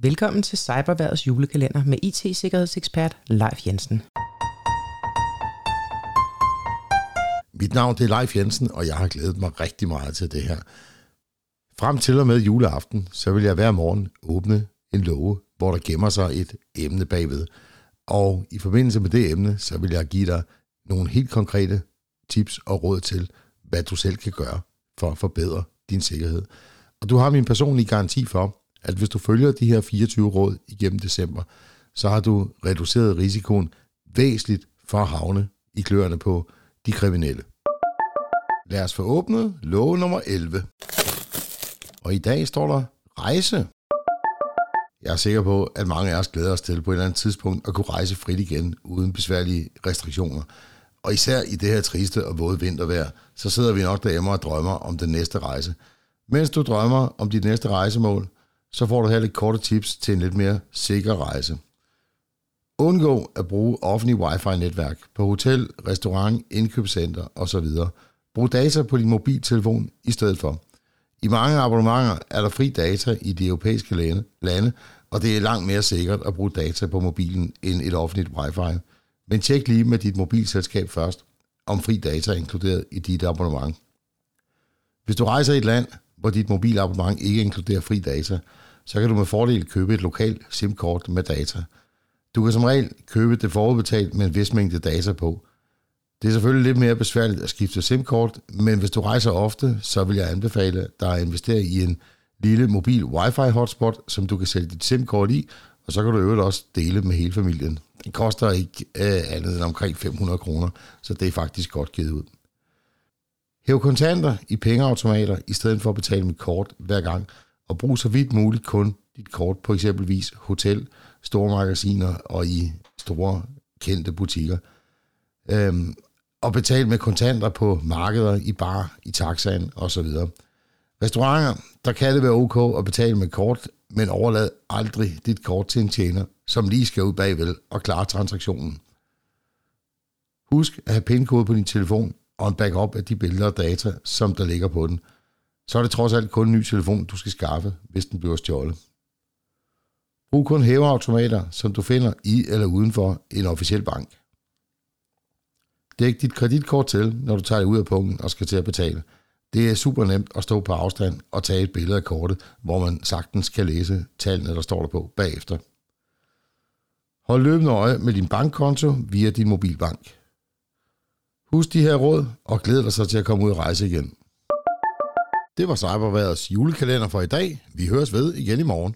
Velkommen til Cyberværdets julekalender med IT-sikkerhedsekspert Leif Jensen. Mit navn det er Leif Jensen, og jeg har glædet mig rigtig meget til det her. Frem til og med juleaften, så vil jeg hver morgen åbne en låge, hvor der gemmer sig et emne bagved. Og i forbindelse med det emne, så vil jeg give dig nogle helt konkrete tips og råd til, hvad du selv kan gøre for at forbedre din sikkerhed. Og du har min personlige garanti for, at hvis du følger de her 24 råd igennem december, så har du reduceret risikoen væsentligt for at havne i kløerne på de kriminelle. Lad os få åbnet lov nummer 11. Og i dag står der rejse. Jeg er sikker på, at mange af os glæder os til på et eller andet tidspunkt at kunne rejse frit igen uden besværlige restriktioner. Og især i det her triste og våde vintervejr, så sidder vi nok derhjemme og drømmer om den næste rejse. Mens du drømmer om dit næste rejsemål, så får du her lidt korte tips til en lidt mere sikker rejse. Undgå at bruge offentlig wifi-netværk på hotel, restaurant, indkøbscenter osv. Brug data på din mobiltelefon i stedet for. I mange abonnementer er der fri data i de europæiske lande, og det er langt mere sikkert at bruge data på mobilen end et offentligt wifi. Men tjek lige med dit mobilselskab først, om fri data er inkluderet i dit abonnement. Hvis du rejser i et land, hvor dit mobilabonnement ikke inkluderer fri data, så kan du med fordel købe et lokalt SIM-kort med data. Du kan som regel købe det forudbetalt med en vis mængde data på. Det er selvfølgelig lidt mere besværligt at skifte SIM-kort, men hvis du rejser ofte, så vil jeg anbefale dig at investere i en lille mobil wifi hotspot, som du kan sætte dit SIM-kort i, og så kan du øvrigt også dele med hele familien. Det koster ikke øh, andet end omkring 500 kroner, så det er faktisk godt givet ud. Hæv kontanter i pengeautomater i stedet for at betale med kort hver gang, og brug så vidt muligt kun dit kort på eksempelvis hotel, store magasiner og i store kendte butikker. Øhm, og betal med kontanter på markeder, i bar, i taxaen osv. Restauranter, der kan det være ok at betale med kort, men overlad aldrig dit kort til en tjener, som lige skal ud bagved og klare transaktionen. Husk at have pindkode på din telefon og en backup af de billeder og data, som der ligger på den. Så er det trods alt kun en ny telefon, du skal skaffe, hvis den bliver stjålet. Brug kun hæveautomater, som du finder i eller uden for en officiel bank. Dæk dit kreditkort til, når du tager det ud af punkten og skal til at betale. Det er super nemt at stå på afstand og tage et billede af kortet, hvor man sagtens kan læse tallene, der står der på bagefter. Hold løbende øje med din bankkonto via din mobilbank. Husk de her råd og glæd dig så til at komme ud og rejse igen. Det var Cyberværets julekalender for i dag. Vi høres ved igen i morgen.